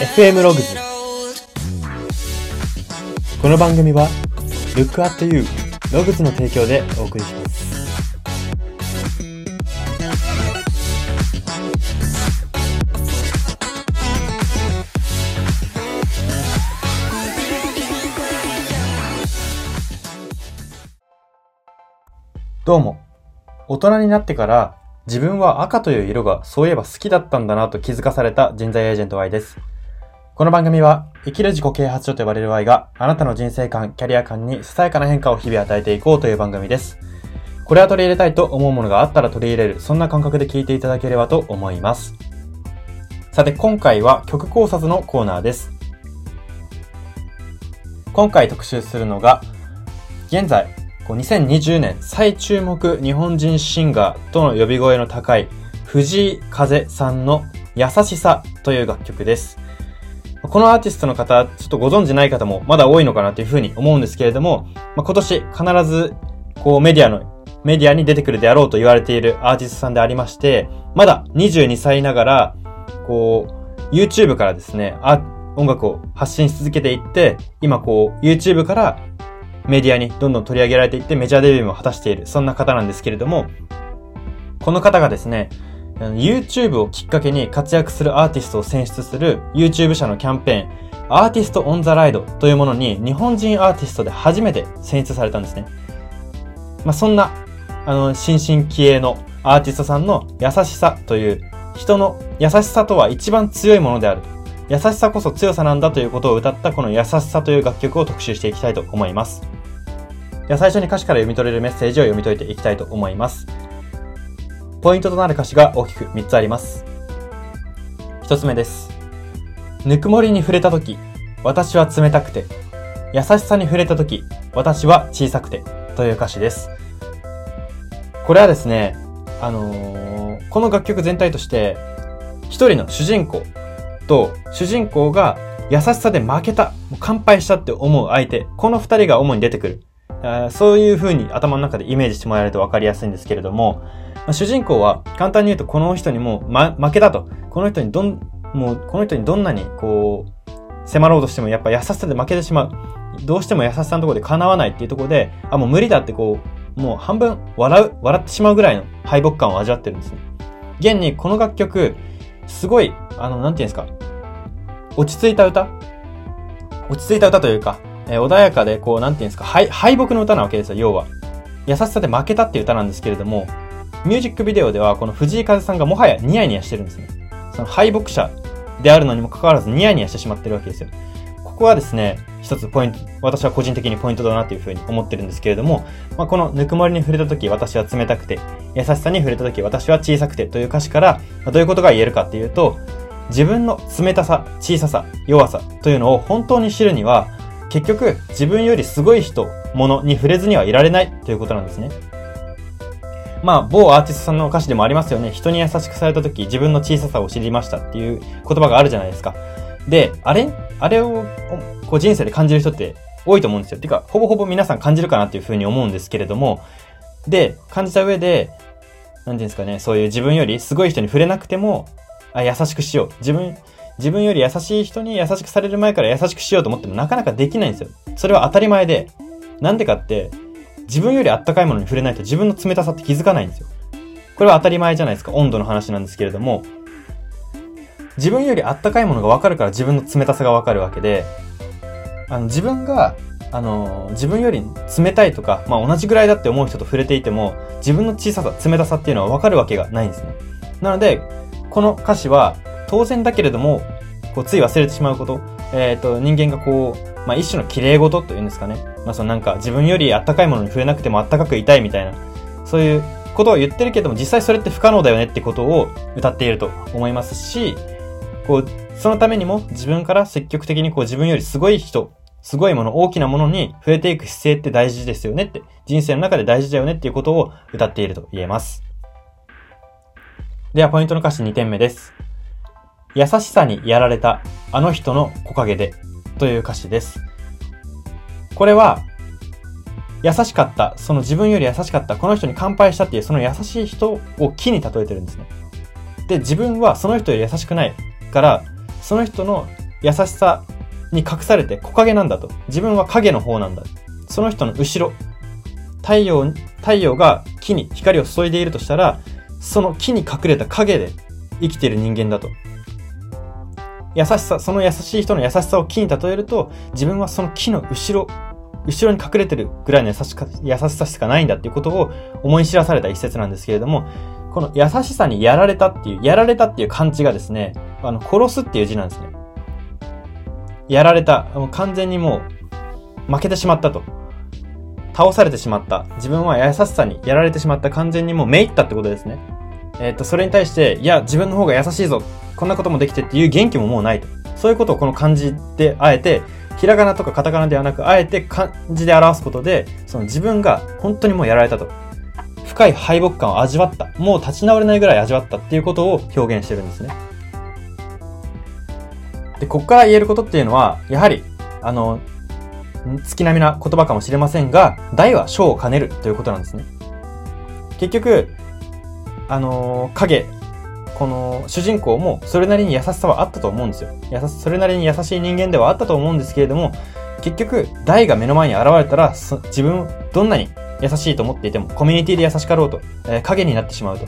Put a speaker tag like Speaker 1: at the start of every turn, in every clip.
Speaker 1: FM ログズこの番組は Look at You ログズの提供でお送りします。どうも。大人になってから自分は赤という色がそういえば好きだったんだなと気づかされた人材エージェント Y です。この番組は生きる自己啓発書と呼ばれる Y があなたの人生観、キャリア観にささやかな変化を日々与えていこうという番組です。これは取り入れたいと思うものがあったら取り入れる、そんな感覚で聞いていただければと思います。さて今回は曲考察のコーナーです。今回特集するのが、現在2020年最注目日本人シンガーとの呼び声の高い藤井風さんの優しさという楽曲です。このアーティストの方、ちょっとご存知ない方もまだ多いのかなというふうに思うんですけれども、まあ、今年必ずこうメディアの、メディアに出てくるであろうと言われているアーティストさんでありまして、まだ22歳ながら、こう、YouTube からですね、音楽を発信し続けていって、今こう、YouTube からメディアにどんどん取り上げられていってメジャーデビューも果たしている、そんな方なんですけれども、この方がですね、YouTube をきっかけに活躍するアーティストを選出する YouTube 社のキャンペーン、アーティストオンザライドというものに日本人アーティストで初めて選出されたんですね。まあ、そんな、あの、新進気鋭のアーティストさんの優しさという人の優しさとは一番強いものである。優しさこそ強さなんだということを歌ったこの優しさという楽曲を特集していきたいと思います。では最初に歌詞から読み取れるメッセージを読み解いていきたいと思います。ポイントとなる歌詞が大きく3つあります。1つ目です。ぬくもりに触れたとき、私は冷たくて、優しさに触れたとき、私は小さくて、という歌詞です。これはですね、あのー、この楽曲全体として、一人の主人公と、主人公が優しさで負けた、乾杯したって思う相手、この二人が主に出てくる。そういう風に頭の中でイメージしてもらえると分かりやすいんですけれども、あ、主人公は簡単に言うとこの人にもう、ま、負けだと。この人にどん、もうこの人にどんなにこう、迫ろうとしてもやっぱ優しさで負けてしまう。どうしても優しさのところで叶わないっていうところで、あ、もう無理だってこう、もう半分笑う、笑ってしまうぐらいの敗北感を味わってるんですね。現にこの楽曲、すごい、あの、なんていうんですか、落ち着いた歌落ち着いた歌というか、えー、穏やかで、こう、なんていうんですか、敗北の歌なわけですよ、要は。優しさで負けたっていう歌なんですけれども、ミュージックビデオでは、この藤井風さんがもはやニヤニヤしてるんですね。その敗北者であるのにもかかわらずニヤニヤしてしまってるわけですよ。ここはですね、一つポイント、私は個人的にポイントだなというふうに思ってるんですけれども、まあ、このぬくもりに触れた時私は冷たくて、優しさに触れた時私は小さくてという歌詞から、ま、どういうことが言えるかっていうと、自分の冷たさ、小ささ、弱さというのを本当に知るには、結局自分よりすごい人、物に触れずにはいられないということなんですね。まあ、某アーティストさんの歌詞でもありますよね。人に優しくされた時、自分の小ささを知りましたっていう言葉があるじゃないですか。で、あれ？あれを、こう人生で感じる人って多いと思うんですよ。てか、ほぼほぼ皆さん感じるかなっていうふうに思うんですけれども、で、感じた上で、なんていうんですかね、そういう自分よりすごい人に触れなくても、あ、優しくしよう。自分、自分より優しい人に優しくされる前から優しくしようと思ってもなかなかできないんですよ。それは当たり前で。なんでかって、自分よりあったかいものに触れないと自分の冷たさって気づかないんですよ。これは当たり前じゃないですか。温度の話なんですけれども、自分よりあったかいものがわかるから自分の冷たさがわかるわけで、あの、自分が、あの、自分より冷たいとか、まあ同じぐらいだって思う人と触れていても、自分の小ささ、冷たさっていうのはわかるわけがないんですね。なので、この歌詞は、当然だけれども、こう、つい忘れてしまうこと、えっ、ー、と、人間がこう、まあ、一種の綺麗事というんですかね。まあ、そのなんか、自分よりあったかいものに触れなくてもあったかくいたいみたいな、そういうことを言ってるけども、実際それって不可能だよねってことを歌っていると思いますし、こう、そのためにも自分から積極的にこう自分よりすごい人、すごいもの、大きなものに触れていく姿勢って大事ですよねって、人生の中で大事だよねっていうことを歌っていると言えます。では、ポイントの歌詞2点目です。優しさにやられたあの人の木陰でという歌詞です。これは、優しかった、その自分より優しかった、この人に乾杯したっていうその優しい人を木に例えてるんですね。で、自分はその人より優しくないから、その人の優しさに隠されて木陰なんだと。自分は影の方なんだ。その人の後ろ、太陽、太陽が木に光を注いでいるとしたら、その木に隠れた影で生きている人間だと。優しさ、その優しい人の優しさを木に例えると、自分はその木の後ろ、後ろに隠れてるぐらいの優し優しさしかないんだっていうことを思い知らされた一節なんですけれども、この優しさにやられたっていう、やられたっていう漢字がですね、あの、殺すっていう字なんですね。やられた。もう完全にもう、負けてしまったと。倒されてしまった。自分は優しさにやられてしまった。完全にもうめいったってことですね。えっ、と、それに対して、いや、自分の方が優しいぞ。こんなこともできてっていう元気ももうないと。そういうことをこの漢字であえて、ひらがなとかカタカナではなく、あえて漢字で表すことで、その自分が本当にもうやられたと。深い敗北感を味わった。もう立ち直れないぐらい味わったっていうことを表現してるんですね。で、ここから言えることっていうのは、やはり、あの、月並みな言葉かもしれませんが、大は小を兼ねるということなんですね。結局、あの影、この主人公もそれなりに優しさはあったと思うんですよ。優しそれなりに優しい人間ではあったと思うんですけれども、結局、大が目の前に現れたら、自分、どんなに優しいと思っていても、コミュニティで優しかろうと、えー、影になってしまうと。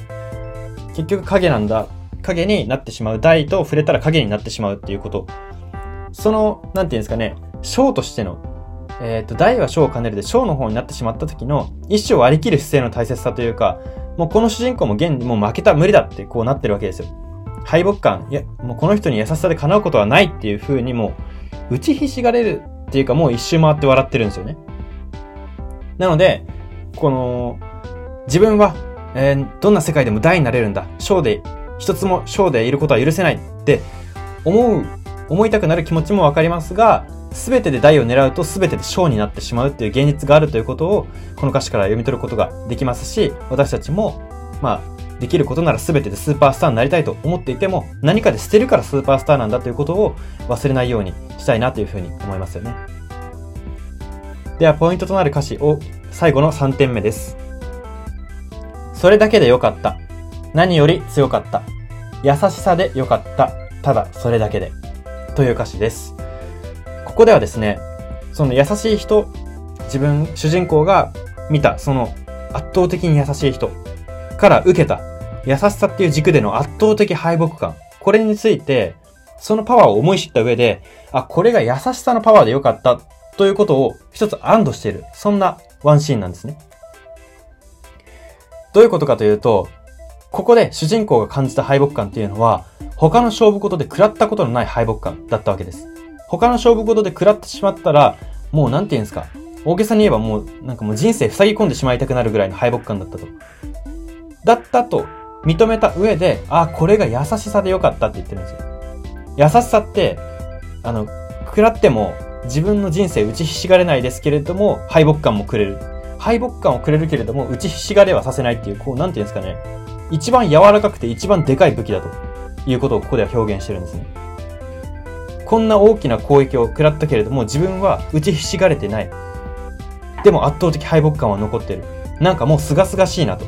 Speaker 1: 結局影なんだ。影になってしまう。大と触れたら影になってしまうっていうこと。その、なんていうんですかね、章としての、えっ、ー、と、大は章を兼ねるで章の方になってしまった時の、一生割り切る姿勢の大切さというか、もうこの主人公も現にもう負けた、無理だってこうなってるわけですよ。敗北感、いや、もうこの人に優しさで叶うことはないっていう風にもう、打ちひしがれるっていうかもう一周回って笑ってるんですよね。なので、この、自分は、えー、どんな世界でも大になれるんだ。小で、一つも小でいることは許せないって思う、思いたくなる気持ちもわかりますが、すべてで大を狙うとすべてで小になってしまうっていう現実があるということを、この歌詞から読み取ることができますし、私たちも、まあ、できることなら全てでスーパースターになりたいと思っていても、何かで捨てるからスーパースターなんだということを忘れないようにしたいなというふうに思いますよね。では、ポイントとなる歌詞を最後の3点目です。それだけでよかった。何より強かった。優しさでよかった。ただそれだけで。という歌詞です。こではですね、その優しい人、自分、主人公が見た、その圧倒的に優しい人から受けた優しさっていう軸での圧倒的敗北感。これについて、そのパワーを思い知った上で、あ、これが優しさのパワーでよかったということを一つ安堵している。そんなワンシーンなんですね。どういうことかというと、ここで主人公が感じた敗北感っていうのは、他の勝負事で食らったことのない敗北感だったわけです。他の勝負事で食らってしまったら、もうなんて言うんですか、大げさに言えばもう、なんかもう人生塞ぎ込んでしまいたくなるぐらいの敗北感だったと。だったと認めた上で、ああ、これが優しさでよかったって言ってるんですよ。優しさって、あの、食らっても自分の人生打ちひしがれないですけれども、敗北感もくれる。敗北感をくれるけれども、打ちひしがれはさせないっていう、こう、なんていうんですかね。一番柔らかくて一番でかい武器だということをここでは表現してるんですね。こんな大きな攻撃を食らったけれども、自分は打ちひしがれてない。でも圧倒的敗北感は残ってる。なんかもう清々しいなと。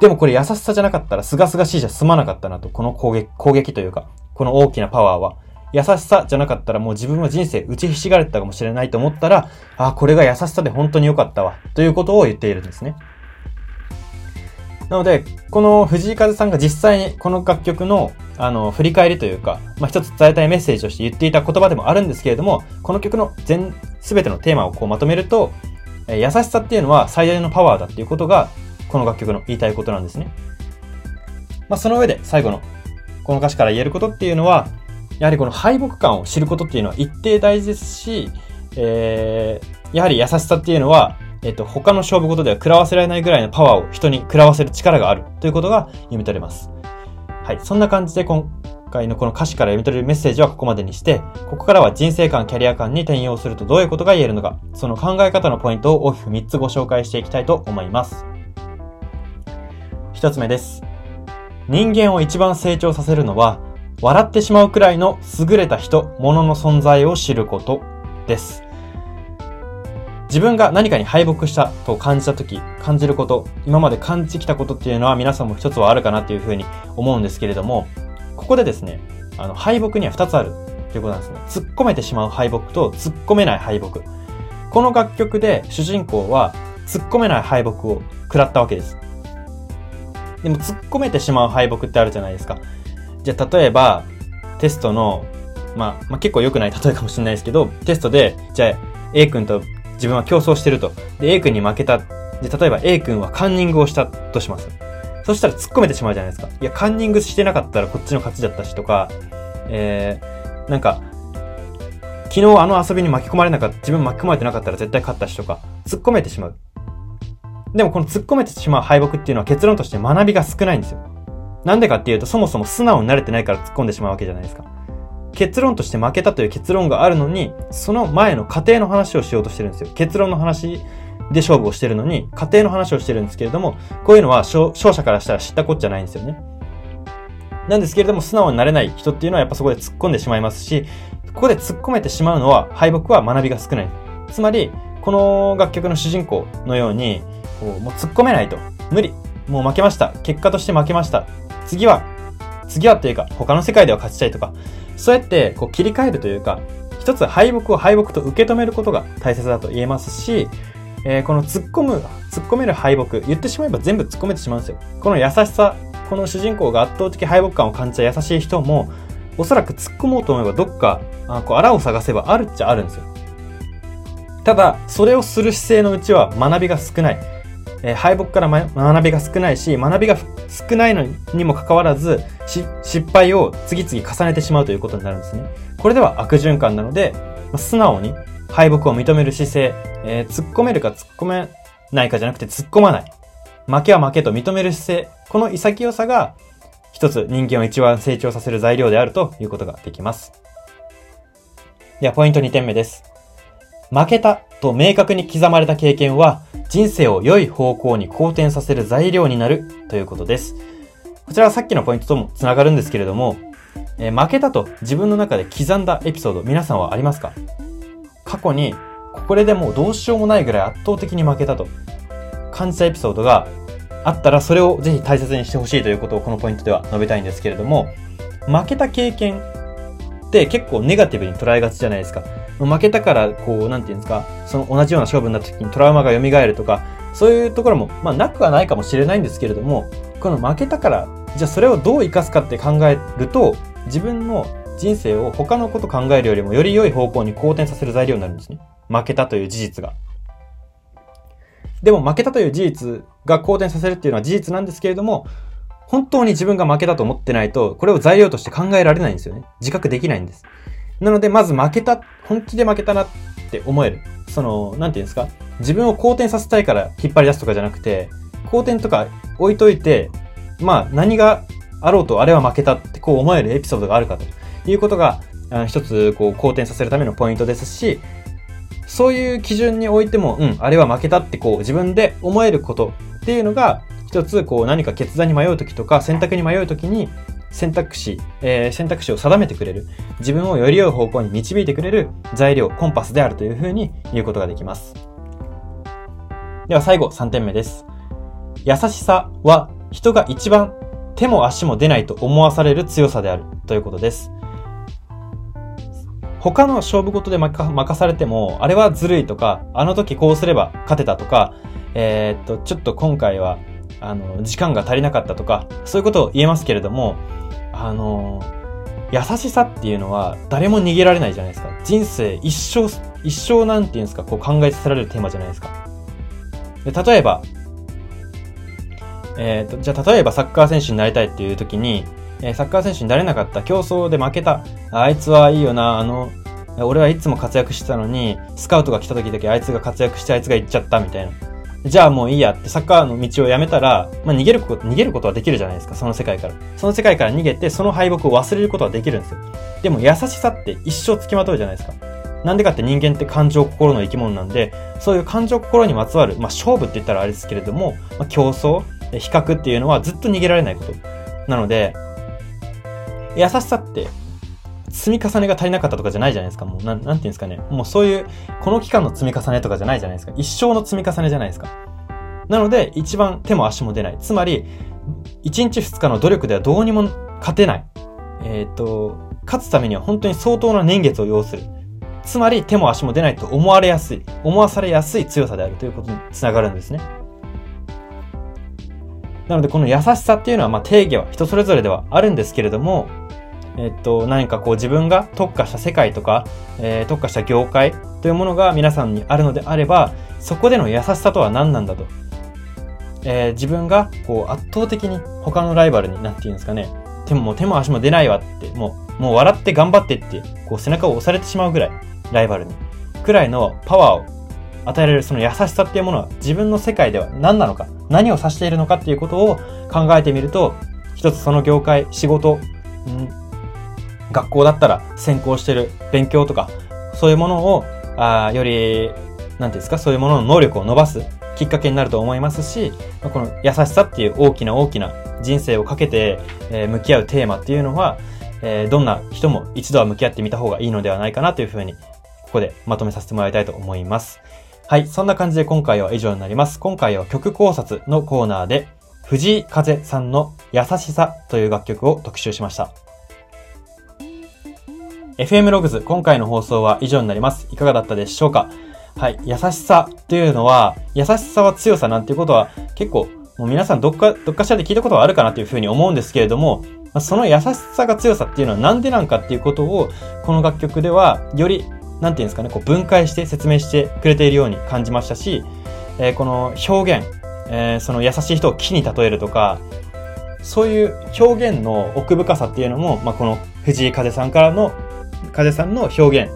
Speaker 1: でもこれ優しさじゃなかったら清々しいじゃ済まなかったなと。この攻撃、攻撃というか、この大きなパワーは。優しさじゃなかったらもう自分は人生打ちひしがれてたかもしれないと思ったら、あ、これが優しさで本当に良かったわ。ということを言っているんですね。なので、この藤井風さんが実際にこの楽曲の、あの、振り返りというか、まあ、一つ伝えたいメッセージとして言っていた言葉でもあるんですけれども、この曲の全、すべてのテーマをこうまとめると、え優しさっていうのは最大のパワーだっていうことが、この楽曲の言いたいことなんですね。まあ、その上で最後の、この歌詞から言えることっていうのは、やはりこの敗北感を知ることっていうのは一定大事ですし、えー、やはり優しさっていうのは、えっと、他の勝負事では食らわせられないぐらいのパワーを人に食らわせる力があるということが読み取れます。はい。そんな感じで今回のこの歌詞から読み取れるメッセージはここまでにして、ここからは人生観、キャリア観に転用するとどういうことが言えるのか、その考え方のポイントを大きく3つご紹介していきたいと思います。1つ目です。人間を一番成長させるのは、笑ってしまうくらいの優れた人、物の存在を知ることです。自分が何かに敗北したと感じたとき、感じること、今まで感じてきたことっていうのは皆さんも一つはあるかなっていうふうに思うんですけれども、ここでですね、あの、敗北には2つあるということなんですね。突っ込めてしまう敗北と突っ込めない敗北。この楽曲で主人公は突っ込めない敗北を食らったわけです。でも突っ込めてしまう敗北ってあるじゃないですか。じゃあ例えば、テストの、まあ、まあ、結構良くない例えかもしれないですけど、テストで、じゃあ A 君と自分は競争してると。で、A 君に負けた。で、例えば A 君はカンニングをしたとします。そしたら突っ込めてしまうじゃないですか。いや、カンニングしてなかったらこっちの勝ちだったしとか、えー、なんか、昨日あの遊びに巻き込まれなかった、自分巻き込まれてなかったら絶対勝ったしとか、突っ込めてしまう。でもこの突っ込めてしまう敗北っていうのは結論として学びが少ないんですよ。なんでかっていうと、そもそも素直に慣れてないから突っ込んでしまうわけじゃないですか。結論として負けたという結論があるのに、その前の過程の話をしようとしてるんですよ。結論の話で勝負をしてるのに、過程の話をしてるんですけれども、こういうのは勝者からしたら知ったこっちゃないんですよね。なんですけれども、素直になれない人っていうのはやっぱそこで突っ込んでしまいますし、ここで突っ込めてしまうのは、敗北は学びが少ない。つまり、この楽曲の主人公のように、こうもう突っ込めないと。無理。もう負けました。結果として負けました。次は、次はというか、他の世界では勝ちたいとか、そうやってこう切り替えるというか、一つ敗北を敗北と受け止めることが大切だと言えますし、えー、この突っ込む、突っ込める敗北、言ってしまえば全部突っ込めてしまうんですよ。この優しさ、この主人公が圧倒的敗北感を感じた優しい人も、おそらく突っ込もうと思えばどっか、あこう、穴を探せばあるっちゃあるんですよ。ただ、それをする姿勢のうちは学びが少ない。えー、敗北から、学びが少ないし、学びが少ないのにもかかわらず、失敗を次々重ねてしまうということになるんですね。これでは悪循環なので、ま素直に敗北を認める姿勢、えー、突っ込めるか突っ込めないかじゃなくて突っ込まない。負けは負けと認める姿勢、この潔さが一つ人間を一番成長させる材料であるということができます。では、ポイント2点目です。負けたと明確に刻まれた経験は人生を良い方向に好転させる材料になるということです。こちらはさっきのポイントともつながるんですけれども、えー、負けたと自分の中で刻んだエピソード、皆さんはありますか？過去に、これでもうどうしようもないぐらい圧倒的に負けたと感じたエピソードがあったら、それをぜひ大切にしてほしいということをこのポイントでは述べたいんですけれども、負けた経験って結構ネガティブに捉えがちじゃないですか。負けたから、こう、なんていうんですか、その同じような勝負になった時にトラウマが蘇るとか、そういうところも、まあ、なくはないかもしれないんですけれども、この負けたから、じゃあそれをどう活かすかって考えると、自分の人生を他のこと考えるよりもより良い方向に好転させる材料になるんですね。負けたという事実が。でも負けたという事実が好転させるっていうのは事実なんですけれども、本当に自分が負けたと思ってないと、これを材料として考えられないんですよね。自覚できないんです。なので、まず負けた、本気で負けたなって思える。その、なんていうんですか？自分を好転させたいから引っ張り出すとかじゃなくて、好転とか置いといて、まあ、何があろうとあれは負けたってこう思えるエピソードがあるかということが、一つ、こう、好転させるためのポイントですし、そういう基準においても、うん、あれは負けたってこう、自分で思えることっていうのが、一つ、こう、何か決断に迷うときとか、選択に迷うときに、選択肢、えー、選択肢を定めてくれる、自分をより良い方向に導いてくれる材料、コンパスであるというふうに言うことができます。では最後、3点目です。優しさは人が一番手も足も出ないと思わされる強さであるということです。他の勝負事で任されても、あれはずるいとか、あの時こうすれば勝てたとか、えー、っと、ちょっと今回は、あの、時間が足りなかったとか、そういうことを言えますけれども、あの、優しさっていうのは誰も逃げられないじゃないですか。人生一生、一生なんていうんですか、こう考えさせられるテーマじゃないですか。で例えば、えっ、ー、と、じゃあ例えばサッカー選手になりたいっていう時に、え、サッカー選手になれなかった、競争で負けた、あいつはいいよな、あの、俺はいつも活躍してたのに、スカウトが来た時だけあいつが活躍してあいつが行っちゃったみたいな。じゃあもういいやってサッカーの道をやめたら、まあ、逃げること、逃げることはできるじゃないですか、その世界から。その世界から逃げて、その敗北を忘れることはできるんですよ。でも優しさって一生つきまとうじゃないですか。なんでかって人間って感情心の生き物なんで、そういう感情心にまつわる、まあ、勝負って言ったらあれですけれども、まあ、競争、比較っていうのはずっと逃げられないこと。なので、優しさって積み重ねが足りなかったとかじゃないじゃないですか。もう、なん、なんていうんですかね。もうそういう、この期間の積み重ねとかじゃないじゃないですか。一生の積み重ねじゃないですか。なので、一番手も足も出ない。つまり、1日2日の努力ではどうにも勝てない。えっ、と、勝つためには本当に相当な年月を要する。つまり手も足も出ないと思われやすい、思わされやすい強さであるということにつながるんですね。なのでこの優しさっていうのはまあ定義は人それぞれではあるんですけれども、えっと、何かこう自分が特化した世界とか、えー、特化した業界というものが皆さんにあるのであれば、そこでの優しさとは何なんだと。えー、自分がこう圧倒的に他のライバルになっていうんですかね、手も手も足も出ないわって、もう、もう笑って頑張ってって、こう背中を押されてしまうぐらい、ライバルに。くらいのパワーを与えられるその優しさっていうものは自分の世界では何なのか、何を指しているのかっていうことを考えてみると、一つその業界、仕事、学校だったら専攻してる勉強とか、そういうものを、あより、なんていうんですか、そういうものの能力を伸ばすきっかけになると思いますし、この優しさっていう大きな大きな人生をかけて、え向き合うテーマっていうのは、えどんな人も一度は向き合ってみた方がいいのではないかなというふうに、ここでまとめさせてもらいたいと思います。はい、そんな感じで今回は以上になります。今回は曲考察のコーナーで、藤井風さんの優しさという楽曲を特集しました。FM ログズ、今回の放送は以上になります。いかがだったでしょうか？はい。優しさというのは、優しさは強さなんていうことは結構、もう皆さんどっか、どっかしらで聞いたことはあるかなというふうに思うんですけれども、その優しさが強さっていうのはなんでなんかっていうことを、この楽曲ではより、なんていうんですかね、こう分解して説明してくれているように感じましたし、えー、この表現、えー、その優しい人を木に例えるとか、そういう表現の奥深さっていうのも、まあ、この藤井風さんからの、風さんの表現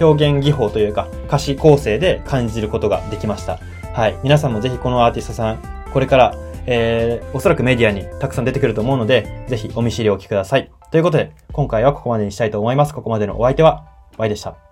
Speaker 1: 表現技法というか歌詞構成で感じることができました。はい。皆さんもぜひこのアーティストさん、これから、えー、おそらくメディアにたくさん出てくると思うので、ぜひお見知りおきください。ということで、今回はここまでにしたいと思います。ここまでのお相手は、Y でした。